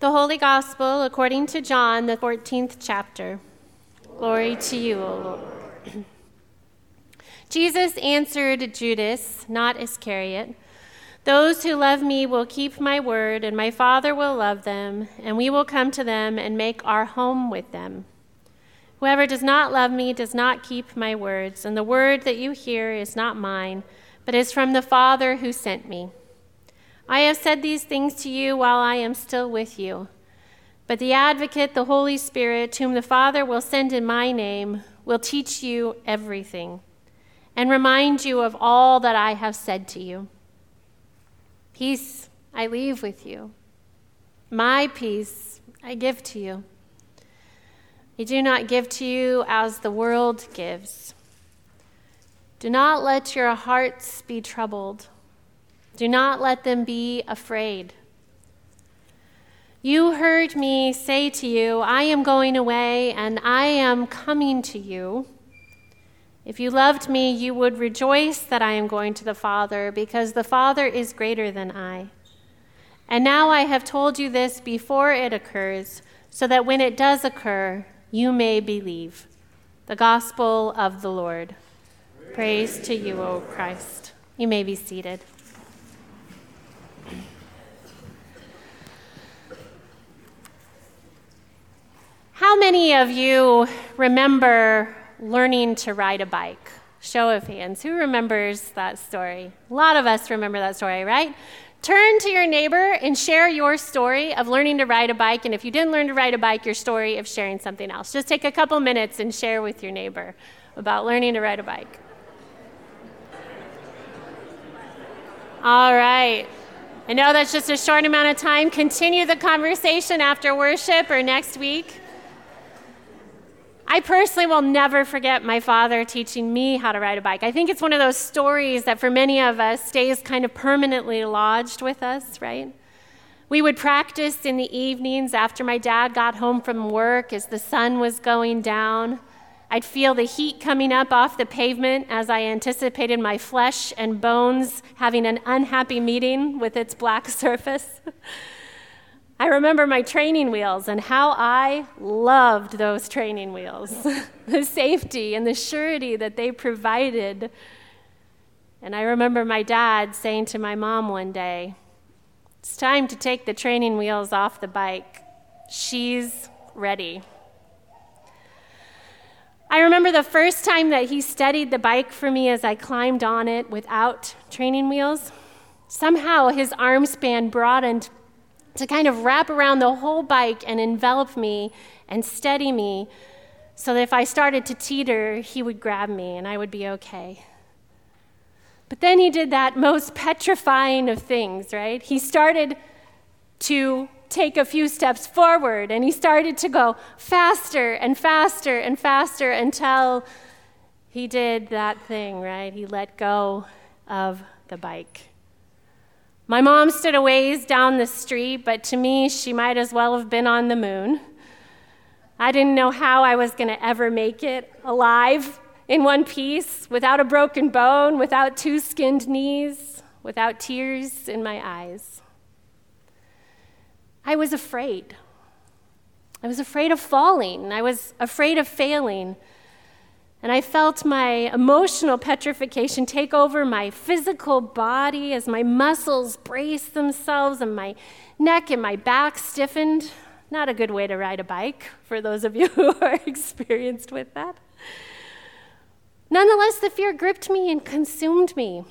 The Holy Gospel according to John, the 14th chapter. Glory to you, O Lord. Jesus answered Judas, not Iscariot, Those who love me will keep my word, and my Father will love them, and we will come to them and make our home with them. Whoever does not love me does not keep my words, and the word that you hear is not mine, but is from the Father who sent me. I have said these things to you while I am still with you. But the advocate, the Holy Spirit, whom the Father will send in my name, will teach you everything and remind you of all that I have said to you. Peace I leave with you. My peace I give to you. I do not give to you as the world gives. Do not let your hearts be troubled do not let them be afraid. You heard me say to you, I am going away and I am coming to you. If you loved me, you would rejoice that I am going to the Father, because the Father is greater than I. And now I have told you this before it occurs, so that when it does occur, you may believe. The Gospel of the Lord. Praise, Praise to you, O Christ. You may be seated. How many of you remember learning to ride a bike? Show of hands. Who remembers that story? A lot of us remember that story, right? Turn to your neighbor and share your story of learning to ride a bike. And if you didn't learn to ride a bike, your story of sharing something else. Just take a couple minutes and share with your neighbor about learning to ride a bike. All right. I know that's just a short amount of time. Continue the conversation after worship or next week. I personally will never forget my father teaching me how to ride a bike. I think it's one of those stories that for many of us stays kind of permanently lodged with us, right? We would practice in the evenings after my dad got home from work as the sun was going down. I'd feel the heat coming up off the pavement as I anticipated my flesh and bones having an unhappy meeting with its black surface. I remember my training wheels and how I loved those training wheels, the safety and the surety that they provided. And I remember my dad saying to my mom one day, It's time to take the training wheels off the bike. She's ready. I remember the first time that he steadied the bike for me as I climbed on it without training wheels. Somehow his arm span broadened to kind of wrap around the whole bike and envelop me and steady me so that if I started to teeter, he would grab me and I would be okay. But then he did that most petrifying of things, right? He started to take a few steps forward and he started to go faster and faster and faster until he did that thing, right? He let go of the bike. My mom stood a ways down the street, but to me, she might as well have been on the moon. I didn't know how I was going to ever make it alive in one piece, without a broken bone, without two skinned knees, without tears in my eyes. I was afraid. I was afraid of falling. I was afraid of failing. And I felt my emotional petrification take over my physical body as my muscles braced themselves and my neck and my back stiffened. Not a good way to ride a bike for those of you who are experienced with that. Nonetheless, the fear gripped me and consumed me.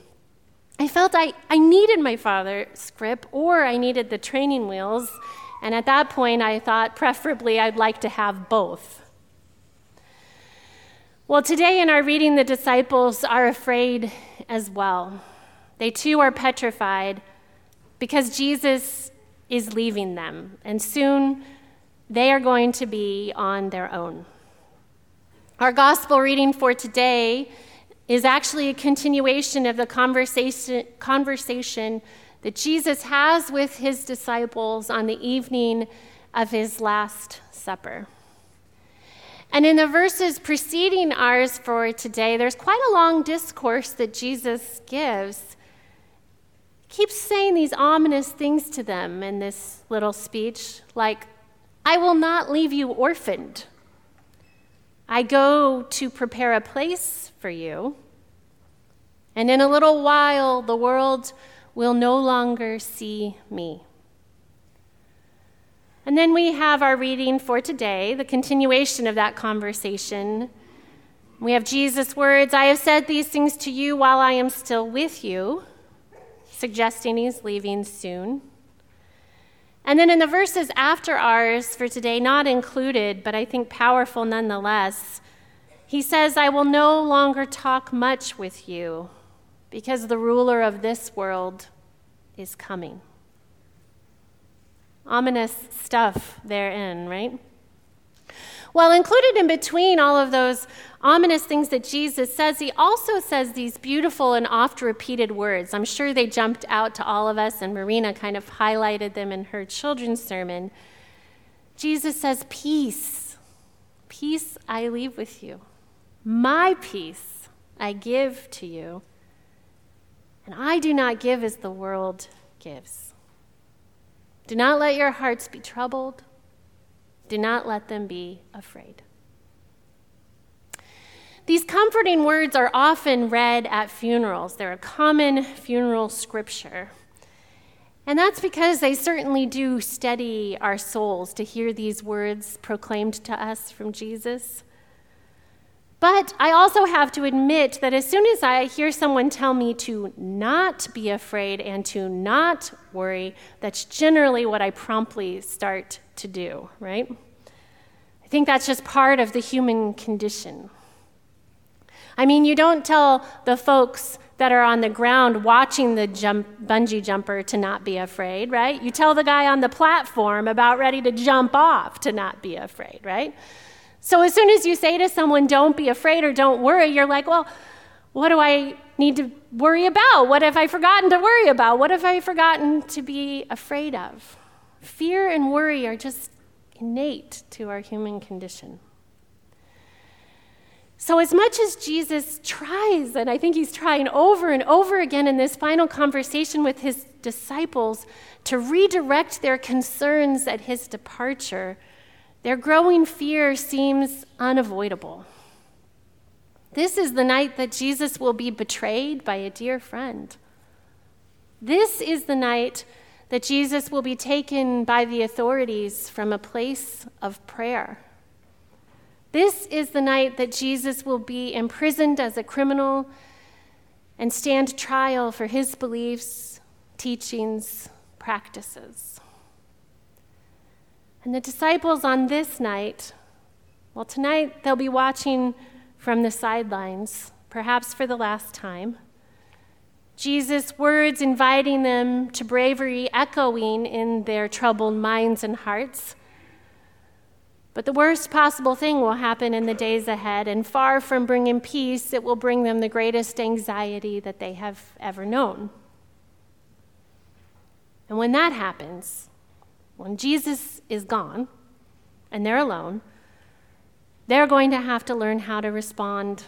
I felt I, I needed my father's grip or I needed the training wheels. And at that point, I thought preferably I'd like to have both. Well, today in our reading, the disciples are afraid as well. They too are petrified because Jesus is leaving them, and soon they are going to be on their own. Our gospel reading for today is actually a continuation of the conversation, conversation that Jesus has with his disciples on the evening of his Last Supper. And in the verses preceding ours for today, there's quite a long discourse that Jesus gives. keeps saying these ominous things to them in this little speech, like, I will not leave you orphaned. I go to prepare a place for you. And in a little while, the world will no longer see me. And then we have our reading for today, the continuation of that conversation. We have Jesus' words I have said these things to you while I am still with you, suggesting he's leaving soon. And then in the verses after ours for today, not included, but I think powerful nonetheless, he says, I will no longer talk much with you because the ruler of this world is coming ominous stuff therein, right? Well, included in between all of those ominous things that Jesus says, he also says these beautiful and oft repeated words. I'm sure they jumped out to all of us, and Marina kind of highlighted them in her children's sermon. Jesus says, Peace, peace I leave with you. My peace I give to you. And I do not give as the world gives. Do not let your hearts be troubled. Do not let them be afraid. These comforting words are often read at funerals. They're a common funeral scripture. And that's because they certainly do steady our souls to hear these words proclaimed to us from Jesus. But I also have to admit that as soon as I hear someone tell me to not be afraid and to not worry, that's generally what I promptly start to do, right? I think that's just part of the human condition. I mean, you don't tell the folks that are on the ground watching the jump, bungee jumper to not be afraid, right? You tell the guy on the platform about ready to jump off to not be afraid, right? So as soon as you say to someone, don't be afraid or don't worry, you're like, well, what do I need to worry about? What have I forgotten to worry about? What have I forgotten to be afraid of? Fear and worry are just innate to our human condition. So, as much as Jesus tries, and I think he's trying over and over again in this final conversation with his disciples to redirect their concerns at his departure, their growing fear seems unavoidable. This is the night that Jesus will be betrayed by a dear friend. This is the night that Jesus will be taken by the authorities from a place of prayer. This is the night that Jesus will be imprisoned as a criminal and stand trial for his beliefs, teachings, practices. And the disciples on this night, well, tonight they'll be watching from the sidelines, perhaps for the last time. Jesus' words inviting them to bravery echoing in their troubled minds and hearts. But the worst possible thing will happen in the days ahead, and far from bringing peace, it will bring them the greatest anxiety that they have ever known. And when that happens, when Jesus is gone and they're alone, they're going to have to learn how to respond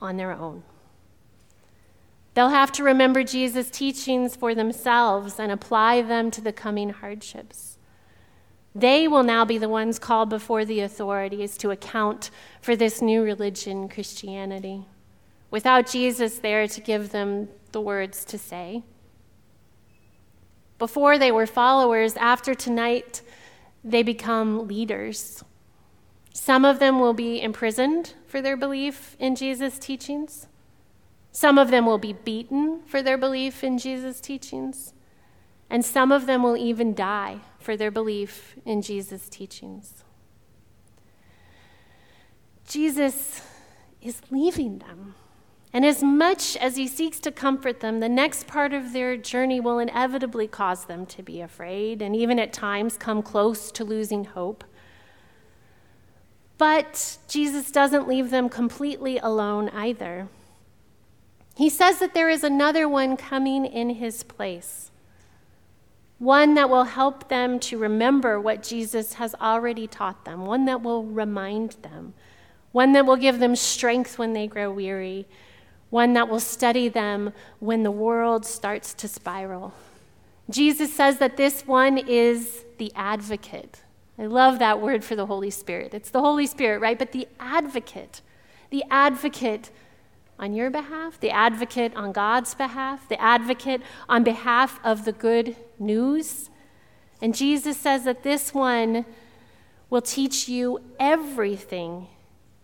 on their own. They'll have to remember Jesus' teachings for themselves and apply them to the coming hardships. They will now be the ones called before the authorities to account for this new religion, Christianity, without Jesus there to give them the words to say. Before they were followers, after tonight, they become leaders. Some of them will be imprisoned for their belief in Jesus' teachings. Some of them will be beaten for their belief in Jesus' teachings. And some of them will even die for their belief in Jesus' teachings. Jesus is leaving them. And as much as he seeks to comfort them, the next part of their journey will inevitably cause them to be afraid and even at times come close to losing hope. But Jesus doesn't leave them completely alone either. He says that there is another one coming in his place, one that will help them to remember what Jesus has already taught them, one that will remind them, one that will give them strength when they grow weary one that will study them when the world starts to spiral. Jesus says that this one is the advocate. I love that word for the Holy Spirit. It's the Holy Spirit, right? But the advocate, the advocate on your behalf, the advocate on God's behalf, the advocate on behalf of the good news. And Jesus says that this one will teach you everything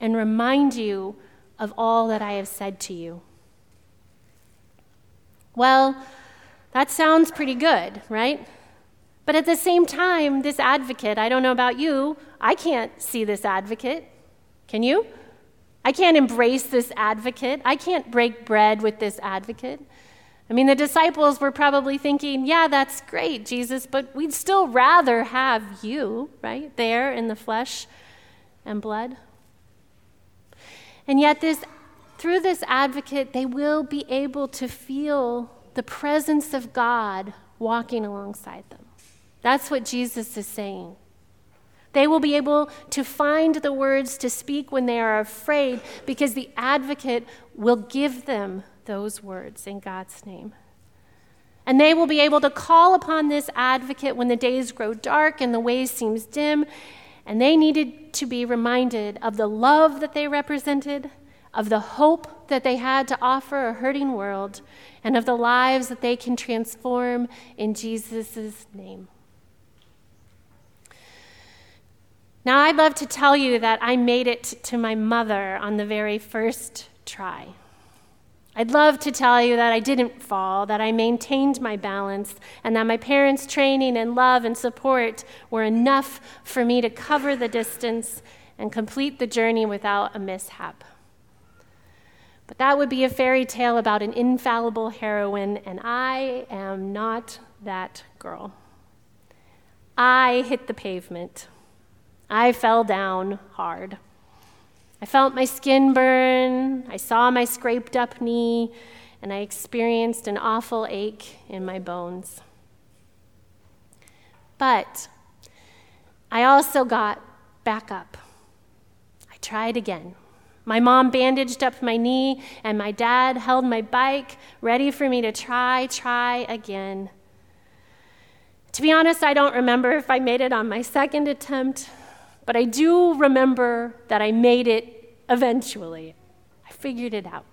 and remind you of all that I have said to you. Well, that sounds pretty good, right? But at the same time, this advocate, I don't know about you, I can't see this advocate. Can you? I can't embrace this advocate. I can't break bread with this advocate. I mean, the disciples were probably thinking, yeah, that's great, Jesus, but we'd still rather have you, right, there in the flesh and blood. And yet, this, through this advocate, they will be able to feel the presence of God walking alongside them. That's what Jesus is saying. They will be able to find the words to speak when they are afraid because the advocate will give them those words in God's name. And they will be able to call upon this advocate when the days grow dark and the way seems dim. And they needed to be reminded of the love that they represented, of the hope that they had to offer a hurting world, and of the lives that they can transform in Jesus' name. Now, I'd love to tell you that I made it to my mother on the very first try. I'd love to tell you that I didn't fall, that I maintained my balance, and that my parents' training and love and support were enough for me to cover the distance and complete the journey without a mishap. But that would be a fairy tale about an infallible heroine, and I am not that girl. I hit the pavement. I fell down hard. I felt my skin burn, I saw my scraped up knee, and I experienced an awful ache in my bones. But I also got back up. I tried again. My mom bandaged up my knee, and my dad held my bike, ready for me to try, try again. To be honest, I don't remember if I made it on my second attempt but I do remember that I made it eventually. I figured it out.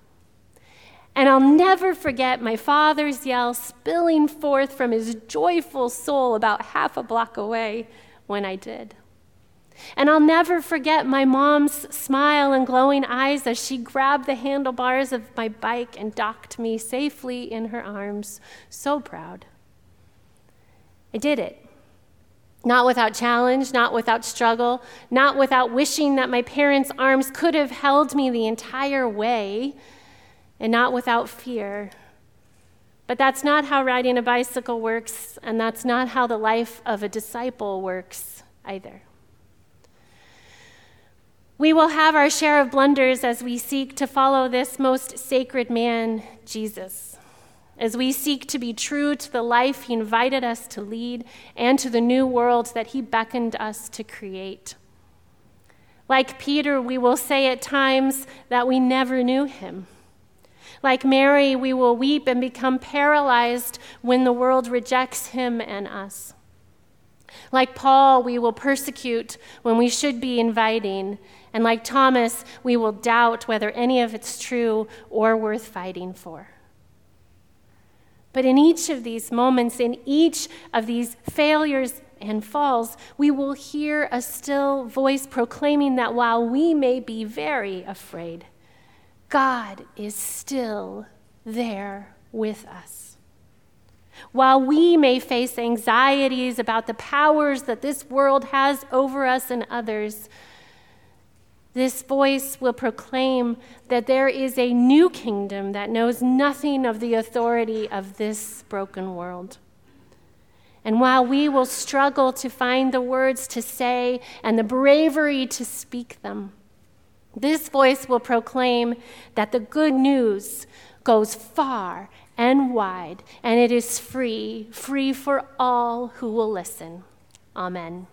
And I'll never forget my father's yell spilling forth from his joyful soul about half a block away when I did. And I'll never forget my mom's smile and glowing eyes as she grabbed the handlebars of my bike and docked me safely in her arms, so proud. I did it. Not without challenge, not without struggle, not without wishing that my parents' arms could have held me the entire way, and not without fear. But that's not how riding a bicycle works, and that's not how the life of a disciple works either. We will have our share of blunders as we seek to follow this most sacred man, Jesus as we seek to be true to the life He invited us to lead and to the new world that He beckoned us to create. Like Peter, we will say at times that we never knew Him. Like Mary, we will weep and become paralyzed when the world rejects Him and us. Like Paul, we will persecute when we should be inviting. And like Thomas, we will doubt whether any of it's true or worth fighting for. But in each of these moments, in each of these failures and falls, we will hear a still voice proclaiming that while we may be very afraid, God is still there with us. While we may face anxieties about the powers that this world has over us and others, this voice will proclaim that there is a new kingdom that knows nothing of the authority of this broken world. And while we will struggle to find the words to say and the bravery to speak them, this voice will proclaim that the good news goes far and wide, and it is free, free for all who will listen. Amen.